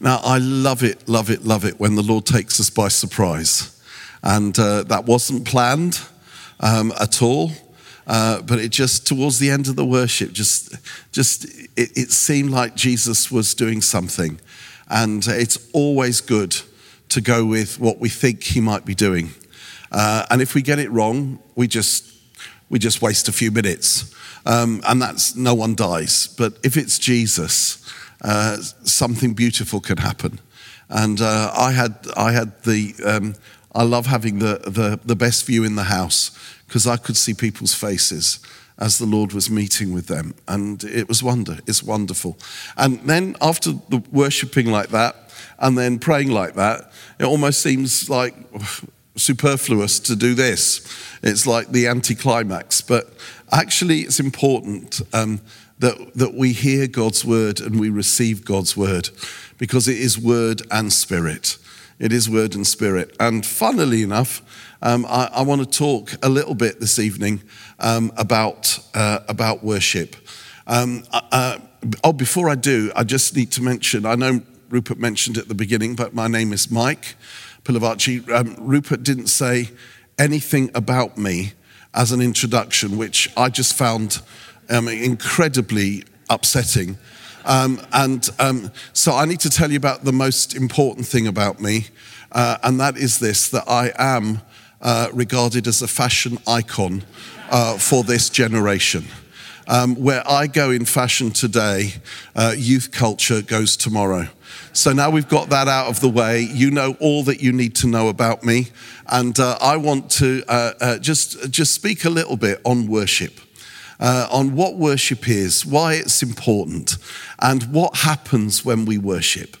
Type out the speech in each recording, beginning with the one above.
Now, I love it, love it, love it when the Lord takes us by surprise. And uh, that wasn't planned um, at all. Uh, but it just towards the end of the worship, just, just it, it seemed like Jesus was doing something, and it's always good to go with what we think he might be doing. Uh, and if we get it wrong, we just we just waste a few minutes, um, and that's no one dies. But if it's Jesus, uh, something beautiful can happen. And uh, I had I had the um, I love having the, the the best view in the house because I could see people's faces as the Lord was meeting with them. And it was wonder, it's wonderful. And then after the worshiping like that, and then praying like that, it almost seems like superfluous to do this. It's like the anticlimax. But actually, it's important um, that, that we hear God's word and we receive God's word because it is word and spirit. It is word and spirit. And funnily enough, um, I, I want to talk a little bit this evening um, about, uh, about worship. Um, uh, uh, oh, before I do, I just need to mention I know Rupert mentioned at the beginning, but my name is Mike Pilavachi. Um, Rupert didn't say anything about me as an introduction, which I just found um, incredibly upsetting. Um, and um, so I need to tell you about the most important thing about me, uh, and that is this that I am uh, regarded as a fashion icon uh, for this generation. Um, where I go in fashion today, uh, youth culture goes tomorrow. So now we've got that out of the way. You know all that you need to know about me. And uh, I want to uh, just, just speak a little bit on worship. Uh, on what worship is, why it's important, and what happens when we worship.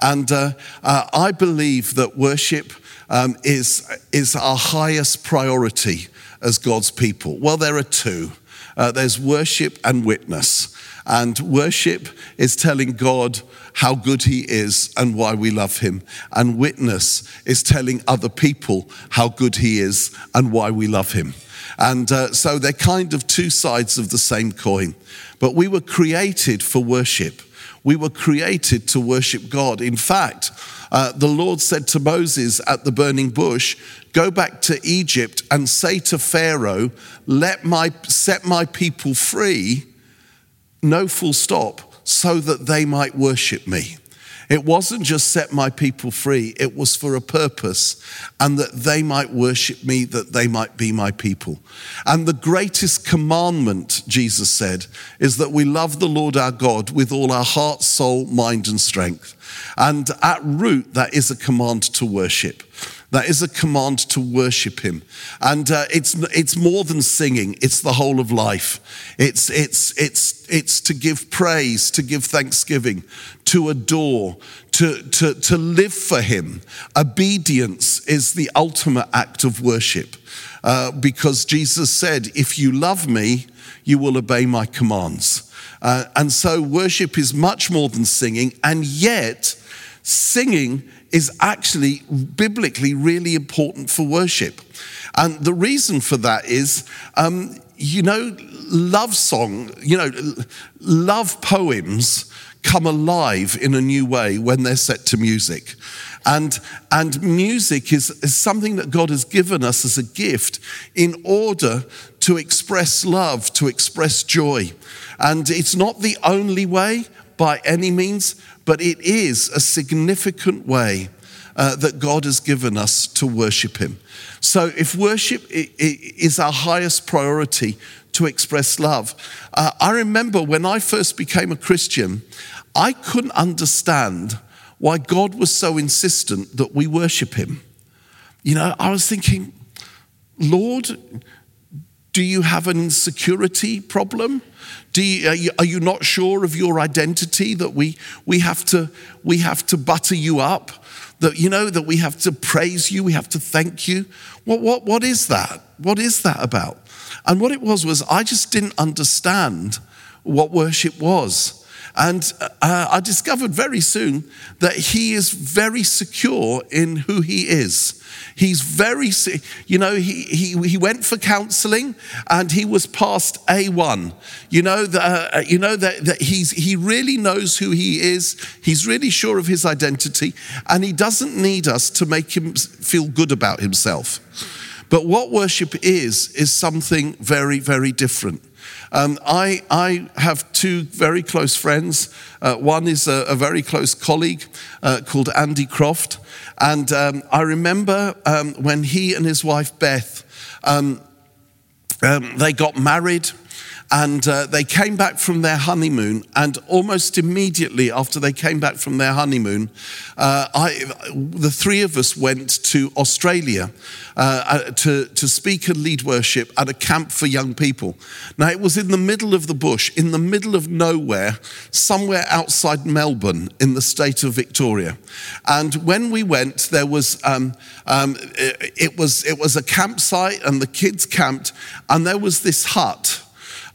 And uh, uh, I believe that worship um, is, is our highest priority as God's people? Well, there are two uh, there's worship and witness. And worship is telling God how good He is and why we love Him. And witness is telling other people how good He is and why we love Him. And uh, so they're kind of two sides of the same coin. But we were created for worship. We were created to worship God. In fact, uh, the Lord said to Moses at the burning bush, Go back to Egypt and say to Pharaoh, Let my, set my people free, no full stop, so that they might worship me. It wasn't just set my people free, it was for a purpose, and that they might worship me, that they might be my people. And the greatest commandment, Jesus said, is that we love the Lord our God with all our heart, soul, mind, and strength. And at root, that is a command to worship. That is a command to worship Him. And uh, it's, it's more than singing, it's the whole of life. It's, it's, it's, it's to give praise, to give thanksgiving, to adore, to, to, to live for Him. Obedience is the ultimate act of worship. Uh, because Jesus said, If you love me, you will obey my commands. Uh, and so worship is much more than singing, and yet, singing is actually biblically really important for worship. And the reason for that is, um, you know, love song, you know, love poems come alive in a new way when they're set to music. And, and music is, is something that God has given us as a gift in order to express love, to express joy. And it's not the only way by any means, but it is a significant way uh, that God has given us to worship Him. So, if worship is our highest priority to express love, uh, I remember when I first became a Christian, I couldn't understand why God was so insistent that we worship Him. You know, I was thinking, Lord, do you have an insecurity problem? You, are, you, are, you, not sure of your identity that we, we, have to, we have to butter you up? That, you know, that we have to praise you, we have to thank you? What, what, what is that? What is that about? And what it was was I just didn't understand what worship was. And uh, I discovered very soon that he is very secure in who he is. He's very, you know, he, he, he went for counseling and he was past A1. You know, the, uh, you know that, that he's, he really knows who he is. He's really sure of his identity and he doesn't need us to make him feel good about himself. But what worship is, is something very, very different. Um, I, I have two very close friends. Uh, one is a, a, very close colleague uh, called Andy Croft. And um, I remember um, when he and his wife Beth, um, um, they got married and uh, they came back from their honeymoon, and almost immediately after they came back from their honeymoon, uh, I, the three of us went to Australia uh, uh, to, to speak and lead worship at a camp for young people. Now, it was in the middle of the bush, in the middle of nowhere, somewhere outside Melbourne in the state of Victoria. And when we went, there was, um, um, it, it, was, it was a campsite, and the kids camped, and there was this hut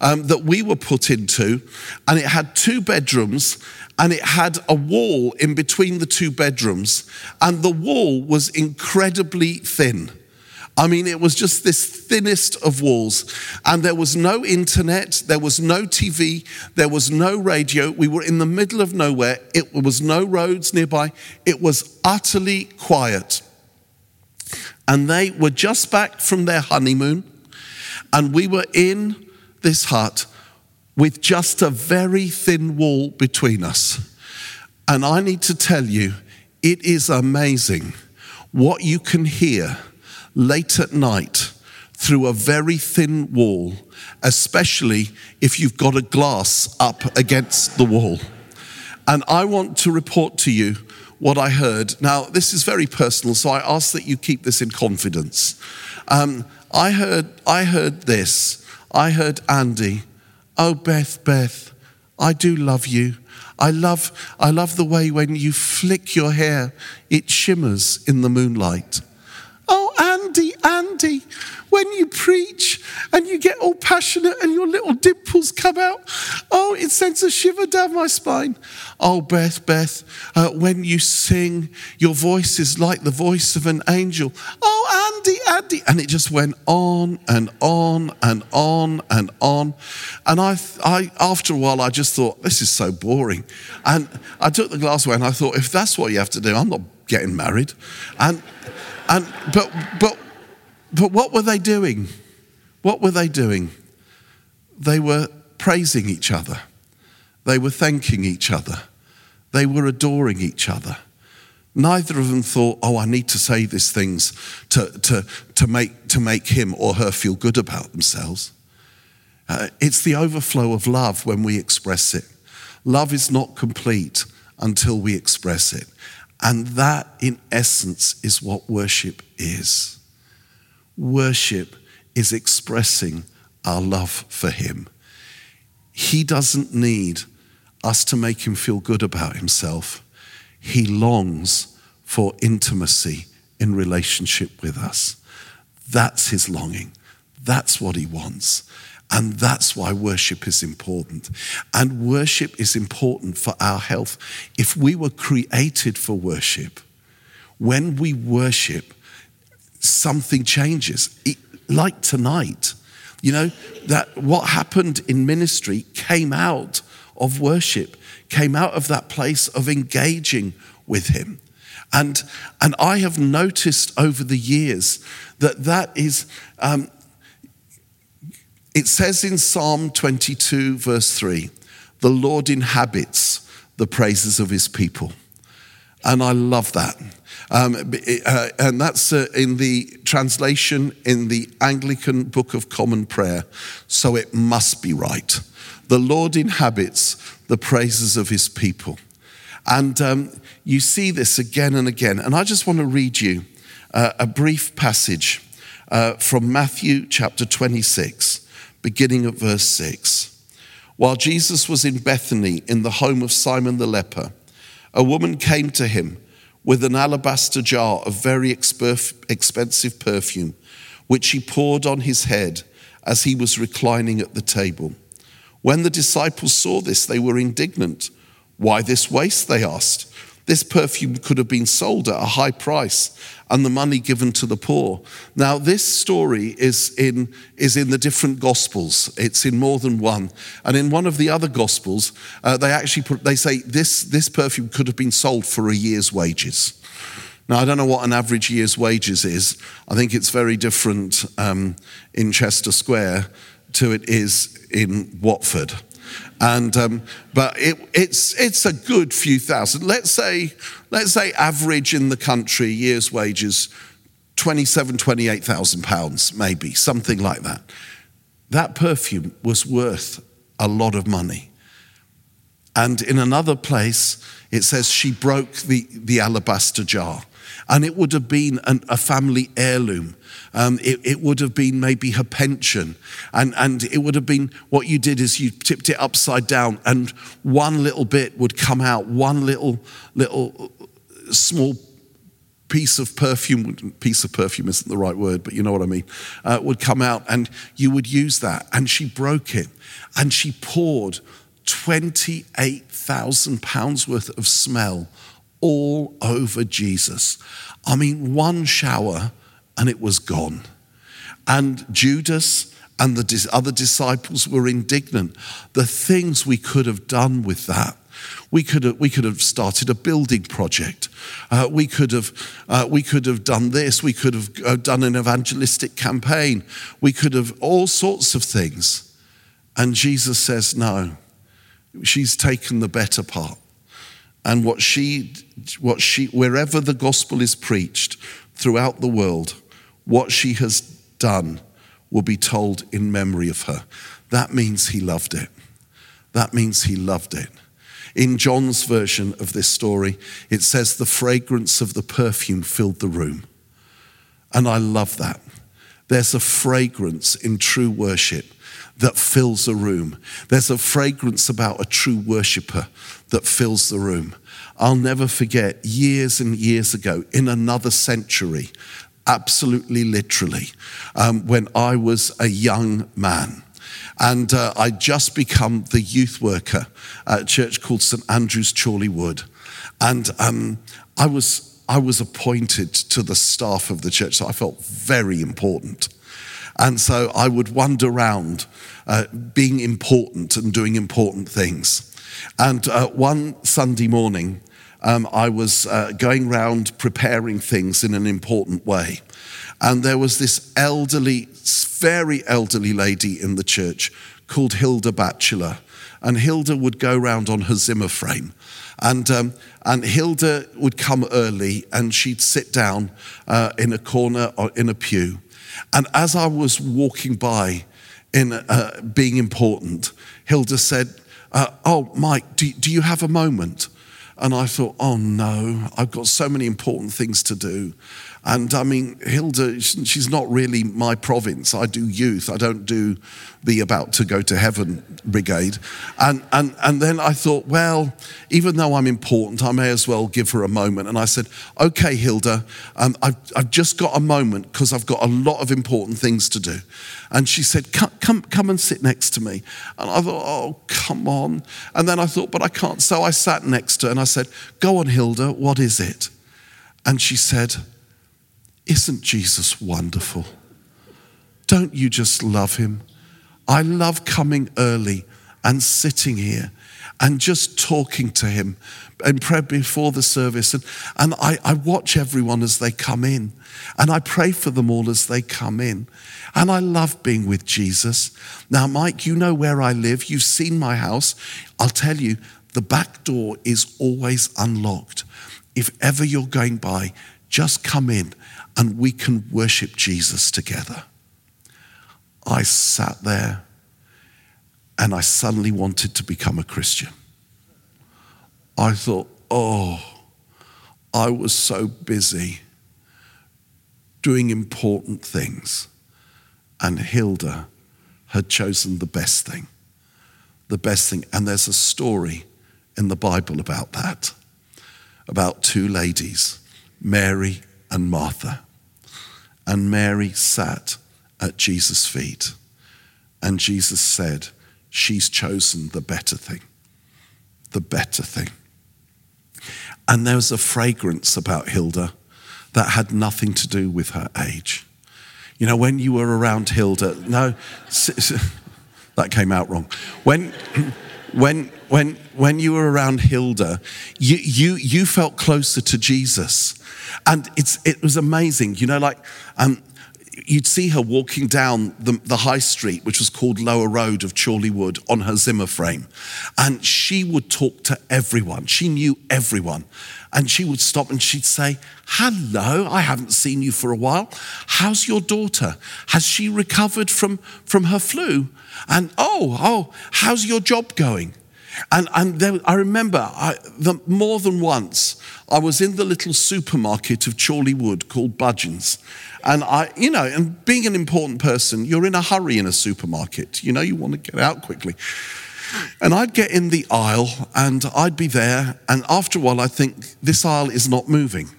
um, that we were put into, and it had two bedrooms and it had a wall in between the two bedrooms, and the wall was incredibly thin. I mean, it was just this thinnest of walls. And there was no internet, there was no TV, there was no radio. We were in the middle of nowhere. It was no roads nearby. It was utterly quiet. And they were just back from their honeymoon, and we were in this hut with just a very thin wall between us. And I need to tell you, it is amazing what you can hear late at night through a very thin wall, especially if you've got a glass up against the wall. And I want to report to you what I heard. Now, this is very personal, so I ask that you keep this in confidence. Um, I heard, I heard this. I heard Andy, oh, Beth, Beth, I do love you. I love, I love the way when you flick your hair, it shimmers in the moonlight. Oh, Andy, Andy, when you preach and you get all passionate and your little dimples come out, oh, it sends a shiver down my spine. Oh, Beth, Beth, uh, when you sing, your voice is like the voice of an angel. Oh, Andy, Andy. And it just went on and on and on and on. And I, I, after a while, I just thought, this is so boring. And I took the glass away and I thought, if that's what you have to do, I'm not getting married. And, and, but, but but what were they doing? What were they doing? They were praising each other. They were thanking each other. They were adoring each other. Neither of them thought, oh, I need to say these things to, to, to, make, to make him or her feel good about themselves. Uh, it's the overflow of love when we express it. Love is not complete until we express it. And that, in essence, is what worship is. Worship is expressing our love for Him. He doesn't need us to make Him feel good about Himself. He longs for intimacy in relationship with us. That's His longing. That's what He wants. And that's why worship is important. And worship is important for our health. If we were created for worship, when we worship, something changes. It, like tonight, you know, that what happened in ministry came out of worship, came out of that place of engaging with Him. And, and I have noticed over the years that that is, um, it says in Psalm 22, verse 3, the Lord inhabits the praises of his people. And I love that. Um, uh, and that's uh, in the translation in the Anglican Book of Common Prayer. So it must be right. The Lord inhabits the praises of his people. And um, you see this again and again. And I just want to read you uh, a brief passage uh, from Matthew chapter 26, beginning at verse 6. While Jesus was in Bethany in the home of Simon the leper, a woman came to him with an alabaster jar of very expensive perfume, which he poured on his head as he was reclining at the table. When the disciples saw this, they were indignant. Why this waste? They asked. This perfume could have been sold at a high price and the money given to the poor. Now, this story is in, is in the different gospels. It's in more than one. And in one of the other gospels, uh, they actually put, they say this, this perfume could have been sold for a year's wages. Now, I don't know what an average year's wages is. I think it's very different um, in Chester Square to it is in Watford. And um, but it, it's it's a good few thousand. Let's say let's say average in the country year's wages 27 28,000 pounds maybe something like that. That perfume was worth a lot of money. And in another place it says she broke the, the alabaster jar and it would have been an, a family heirloom. Um, it, it, would have been maybe her pension. And, and it would have been what you did is you tipped it upside down, and one little bit would come out, one little, little small piece of perfume, piece of perfume isn't the right word, but you know what I mean, uh, would come out, and you would use that. And she broke it, and she poured 28,000 pounds worth of smell all over Jesus. I mean, one shower and it was gone. And Judas and the other disciples were indignant. The things we could have done with that. We could have, we could have started a building project. Uh, we, could have, uh, we could have done this. We could have uh, done an evangelistic campaign. We could have all sorts of things. And Jesus says, no, she's taken the better part and what she, what she, wherever the gospel is preached throughout the world, what she has done will be told in memory of her. That means he loved it. That means he loved it. In John's version of this story, it says the fragrance of the perfume filled the room. And I love that. There's a fragrance in true worship that fills a room. There's a fragrance about a true worshiper that fills the room. I'll never forget years and years ago in another century, absolutely literally, um, when I was a young man. And uh, I'd just become the youth worker at a church called St. Andrew's Chorleywood. And um, I, was, I was appointed to the staff of the church, so I felt very important. And so I would wander around uh, being important and doing important things. And uh, one Sunday morning, um, I was uh, going around preparing things in an important way. And there was this elderly, very elderly lady in the church called Hilda Batchelor. And Hilda would go round on her Zimmer frame. And, um, and Hilda would come early and she'd sit down uh, in a corner or in a pew. And as I was walking by in uh, being important, Hilda said, uh, Oh, Mike, do, do you have a moment? And I thought, oh no, I've got so many important things to do. And I mean, Hilda, she's not really my province. I do youth. I don't do the about to go to heaven brigade. And, and, and then I thought, well, even though I'm important, I may as well give her a moment. And I said, okay, Hilda, um, I've, I've just got a moment because I've got a lot of important things to do. And she said, come, come, come and sit next to me. And I thought, oh, come on. And then I thought, but I can't. So I sat next to her and I said, go on, Hilda, what is it? And she said, isn't Jesus wonderful? Don't you just love him? I love coming early and sitting here and just talking to him and pray before the service. And, and I, I watch everyone as they come in and I pray for them all as they come in. And I love being with Jesus. Now, Mike, you know where I live. You've seen my house. I'll tell you, the back door is always unlocked. If ever you're going by, just come in and we can worship Jesus together. I sat there and I suddenly wanted to become a Christian. I thought, oh, I was so busy doing important things. And Hilda had chosen the best thing. The best thing. And there's a story in the Bible about that, about two ladies, Mary and Martha. And Mary sat at Jesus' feet. And Jesus said, she's chosen the better thing. The better thing. And there was a fragrance about Hilda that had nothing to do with her age. You know, when you were around Hilda, no, that came out wrong. When, when, when, when you were around Hilda, you, you, you felt closer to Jesus. And it's, it was amazing. You know, like, um, you'd see her walking down the, the, high street, which was called Lower Road of Chorleywood, on her Zimmer frame. And she would talk to everyone. She knew everyone. And she would stop and she'd say, Hello, I haven't seen you for a while. How's your daughter? Has she recovered from, from her flu? And oh, oh, how's your job going? And, and there, I remember I, the, more than once, I was in the little supermarket of Chorleywood called Budgens. And I, you know, and being an important person, you're in a hurry in a supermarket. You know, you want to get out quickly. And I'd get in the aisle and I'd be there. And after a while, I'd think, this aisle is not moving.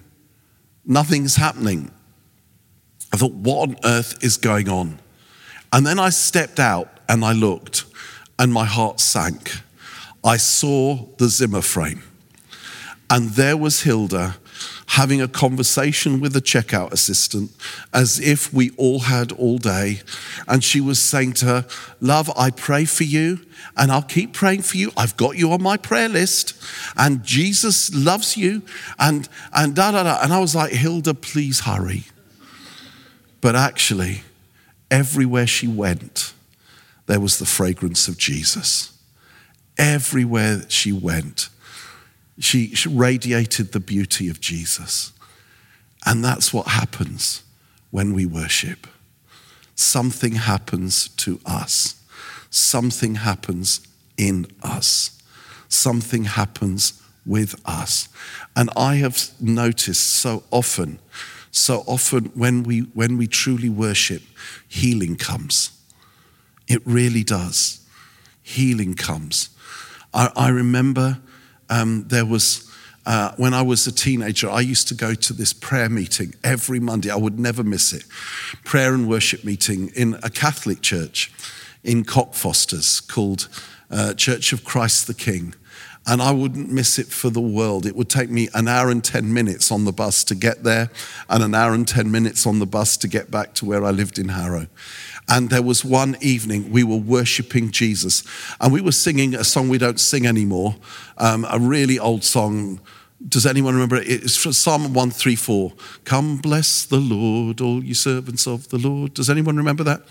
Nothing's happening. I thought, what on earth is going on? And then I stepped out and I looked, and my heart sank. I saw the Zimmer frame, and there was Hilda having a conversation with the checkout assistant as if we all had all day. And she was saying to her, Love, I pray for you and I'll keep praying for you. I've got you on my prayer list and Jesus loves you and, and da da da. And I was like, Hilda, please hurry. But actually, everywhere she went, there was the fragrance of Jesus. Everywhere she went, she, she radiated the beauty of Jesus. And that's what happens when we worship. Something happens to us, something happens in us, something happens with us. And I have noticed so often, so often when we, when we truly worship, healing comes it really does. Healing comes. I, I remember um, there was, uh, when I was a teenager, I used to go to this prayer meeting every Monday. I would never miss it. Prayer and worship meeting in a Catholic church in Cockfosters called uh, Church of Christ the King and I wouldn't miss it for the world. It would take me an hour and 10 minutes on the bus to get there, and an hour and 10 minutes on the bus to get back to where I lived in Harrow. And there was one evening we were worshiping Jesus, and we were singing a song we don't sing anymore, um, a really old song. Does anyone remember it? It's from Psalm 134. Come bless the Lord, all you servants of the Lord. Does anyone remember that?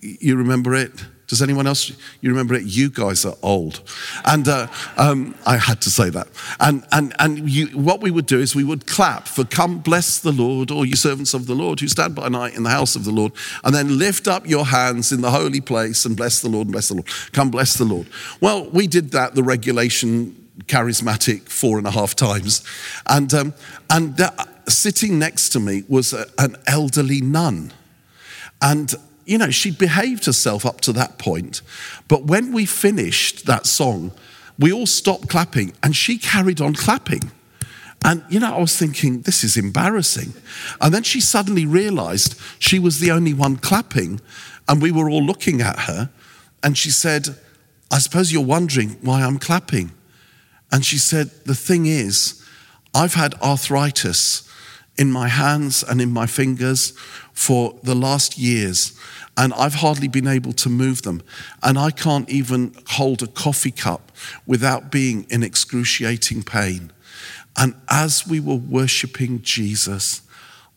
You remember it? Does anyone else? You remember it? You guys are old. And uh, um, I had to say that. And, and, and you, what we would do is we would clap for come bless the Lord, all you servants of the Lord who stand by night in the house of the Lord, and then lift up your hands in the holy place and bless the Lord and bless the Lord. Come bless the Lord. Well, we did that, the regulation charismatic four and a half times. And, um, and that, sitting next to me was a, an elderly nun. And you know, she behaved herself up to that point. But when we finished that song, we all stopped clapping and she carried on clapping. And, you know, I was thinking, this is embarrassing. And then she suddenly realized she was the only one clapping and we were all looking at her. And she said, I suppose you're wondering why I'm clapping. And she said, The thing is, I've had arthritis in my hands and in my fingers for the last years and I've hardly been able to move them. And I can't even hold a coffee cup without being in excruciating pain. And as we were worshiping Jesus,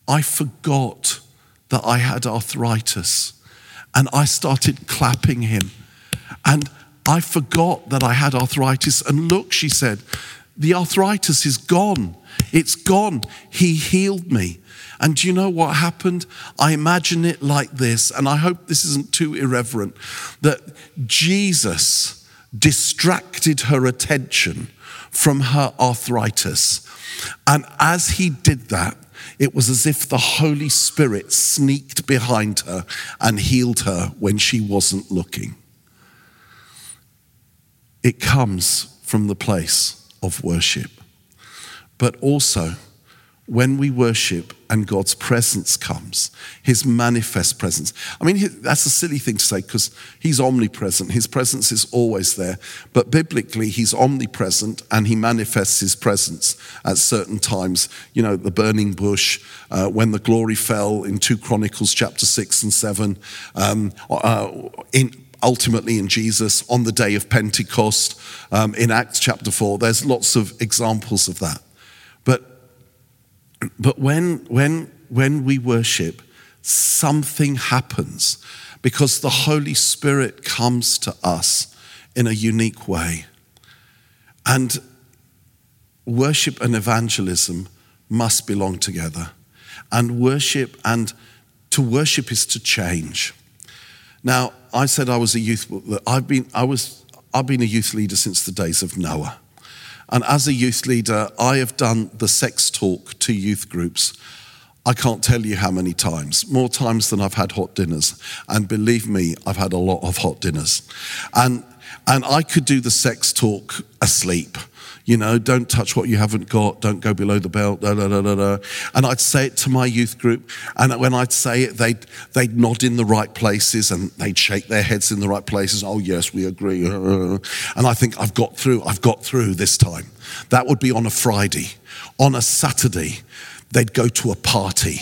I forgot that I had arthritis and I started clapping him. And I forgot that I had arthritis. And look, she said, the arthritis is gone. It's gone. He healed me. And do you know what happened? I imagine it like this, and I hope this isn't too irreverent that Jesus distracted her attention from her arthritis. And as he did that, it was as if the Holy Spirit sneaked behind her and healed her when she wasn't looking. It comes from the place of worship, but also when we worship and God's presence comes, his manifest presence. I mean, that's a silly thing to say because he's omnipresent. His presence is always there. But biblically, he's omnipresent and he manifests his presence at certain times. You know, the burning bush, uh, when the glory fell in 2 Chronicles chapter 6 and 7, um, uh, in, ultimately in Jesus on the day of Pentecost um, in Acts chapter 4. There's lots of examples of that. But but when, when, when we worship, something happens because the Holy Spirit comes to us in a unique way. And worship and evangelism must belong together. And worship and to worship is to change. Now, I said I was a youth, I've been, I was, I've been a youth leader since the days of Noah. And as a youth leader, I have done the sex talk to youth groups. I can't tell you how many times, more times than I've had hot dinners. And believe me, I've had a lot of hot dinners. And, and I could do the sex talk asleep. You know, don't touch what you haven't got, don't go below the belt, da, da, da, da, da. And I'd say it to my youth group. And when I'd say it, they'd, they'd nod in the right places and they'd shake their heads in the right places. Oh, yes, we agree. And I think I've got through, I've got through this time. That would be on a Friday. On a Saturday, they'd go to a party.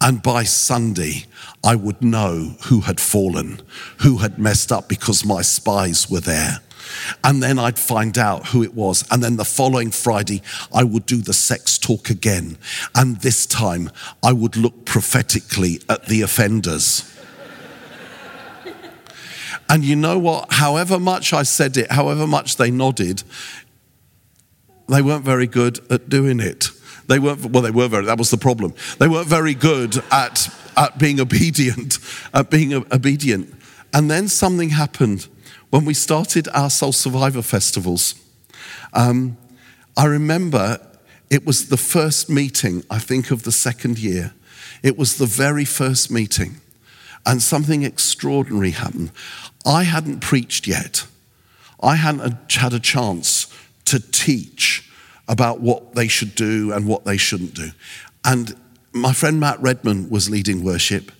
And by Sunday, I would know who had fallen, who had messed up because my spies were there. And then I'd find out who it was. And then the following Friday, I would do the sex talk again. And this time, I would look prophetically at the offenders. and you know what? However much I said it, however much they nodded, they weren't very good at doing it. They weren't, well, they were very, that was the problem. They weren't very good at, at being obedient, at being obedient. And then something happened when we started our Soul Survivor festivals, um, I remember it was the first meeting, I think, of the second year. It was the very first meeting, and something extraordinary happened. I hadn't preached yet, I hadn't had a chance to teach about what they should do and what they shouldn't do. And my friend Matt Redman was leading worship,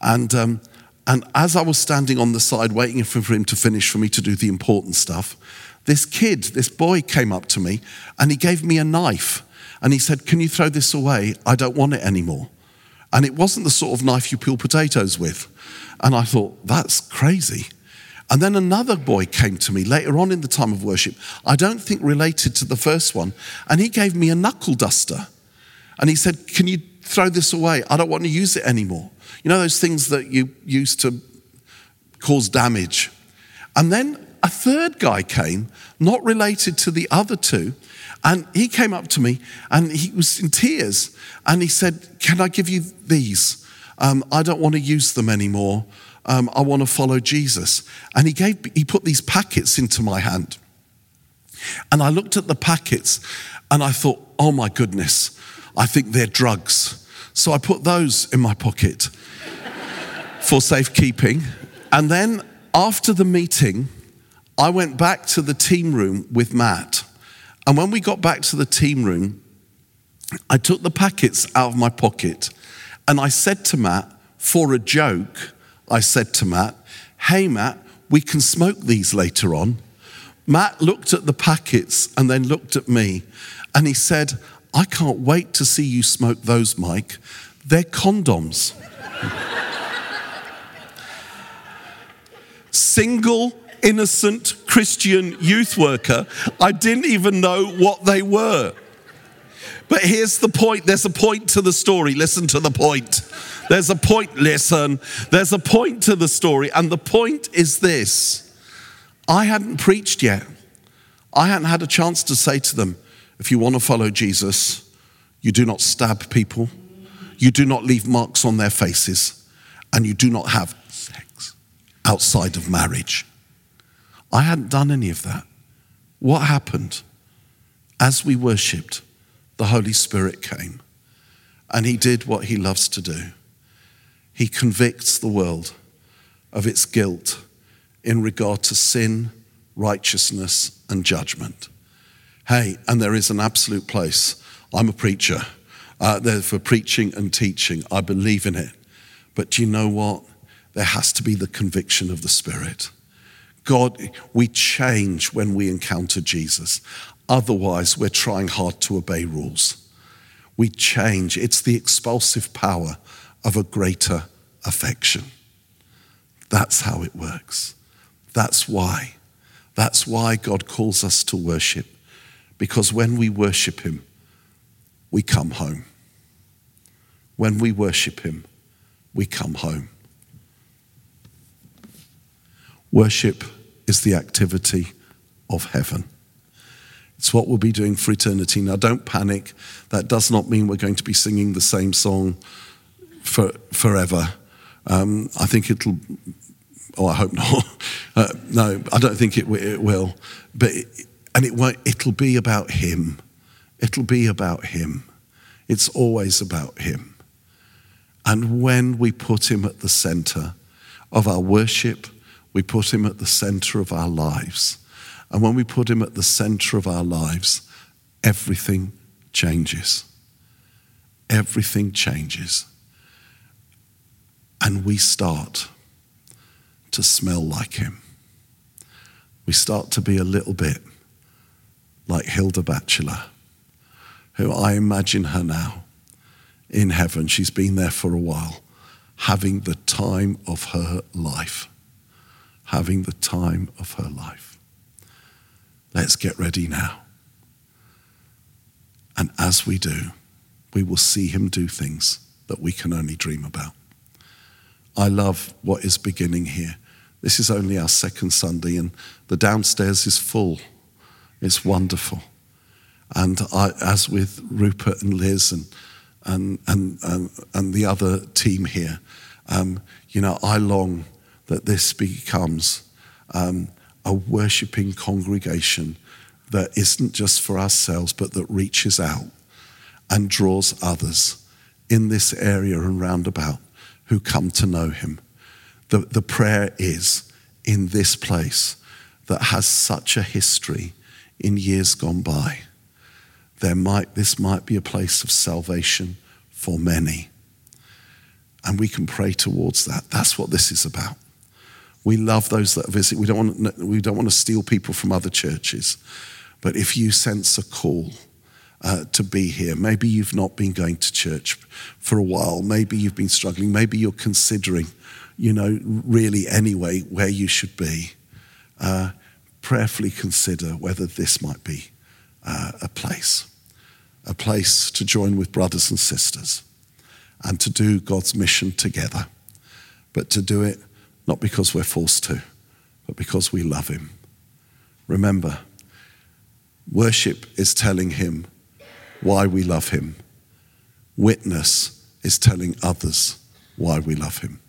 and um, and as I was standing on the side waiting for him to finish for me to do the important stuff, this kid, this boy came up to me and he gave me a knife. And he said, Can you throw this away? I don't want it anymore. And it wasn't the sort of knife you peel potatoes with. And I thought, That's crazy. And then another boy came to me later on in the time of worship, I don't think related to the first one, and he gave me a knuckle duster. And he said, Can you throw this away? I don't want to use it anymore. You know, those things that you used to cause damage. And then a third guy came, not related to the other two, and he came up to me and he was in tears and he said, Can I give you these? Um, I don't want to use them anymore. Um, I want to follow Jesus. And he, gave, he put these packets into my hand. And I looked at the packets and I thought, Oh my goodness, I think they're drugs. So I put those in my pocket for safekeeping. And then after the meeting, I went back to the team room with Matt. And when we got back to the team room, I took the packets out of my pocket and I said to Matt, for a joke, I said to Matt, Hey, Matt, we can smoke these later on. Matt looked at the packets and then looked at me and he said, I can't wait to see you smoke those, Mike. They're condoms. single innocent Christian youth worker. I didn't even know what they were. But here's the point there's a point to the story. Listen to the point. There's a point, listen. There's a point to the story. And the point is this I hadn't preached yet. I hadn't had a chance to say to them, if you want to follow Jesus, you do not stab people, you do not leave marks on their faces, and you do not have sex outside of marriage. I hadn't done any of that. What happened? As we worshipped, the Holy Spirit came and he did what he loves to do. He convicts the world of its guilt in regard to sin, righteousness, and judgment. Hey, and there is an absolute place. I'm a preacher. uh, they're for preaching and teaching. I believe in it. But do you know what? There has to be the conviction of the Spirit. God, we change when we encounter Jesus. Otherwise, we're trying hard to obey rules. We change. It's the expulsive power of a greater affection. That's how it works. That's why. That's why God calls us to worship. Because when we worship Him, we come home. When we worship Him, we come home. Worship is the activity of heaven. It's what we'll be doing for eternity. Now, don't panic. That does not mean we're going to be singing the same song for, forever. Um, I think it'll, oh, I hope not. Uh, no, I don't think it, it will. But, it, and it won't, it'll be about Him. It'll be about Him. It's always about Him. And when we put Him at the center of our worship, we put Him at the center of our lives. And when we put Him at the center of our lives, everything changes. Everything changes. And we start to smell like Him. We start to be a little bit like Hilda Batchelor, who I imagine her now in heaven. She's been there for a while, having the time of her life having the time of her life. Let's get ready now. And as we do, we will see him do things that we can only dream about. I love what is beginning here. This is only our second Sunday, and the downstairs is full. It's wonderful. And I, as with Rupert and Liz and, and, and, and, and the other team here, um, you know, I long that this becomes um, a worshipping congregation that isn't just for ourselves, but that reaches out and draws others in this area and roundabout who come to know Him. The, the prayer is in this place that has such a history in years gone by. There might, this might be a place of salvation for many. And we can pray towards that. That's what this is about. We love those that visit. We don't, want, we don't want to steal people from other churches. But if you sense a call uh, to be here, maybe you've not been going to church for a while, maybe you've been struggling, maybe you're considering, you know, really anyway, where you should be, uh, prayerfully consider whether this might be uh, a place, a place to join with brothers and sisters and to do God's mission together, but to do it not because we're forced to, but because we love Him. Remember, worship is telling Him why we love Him, witness is telling others why we love Him.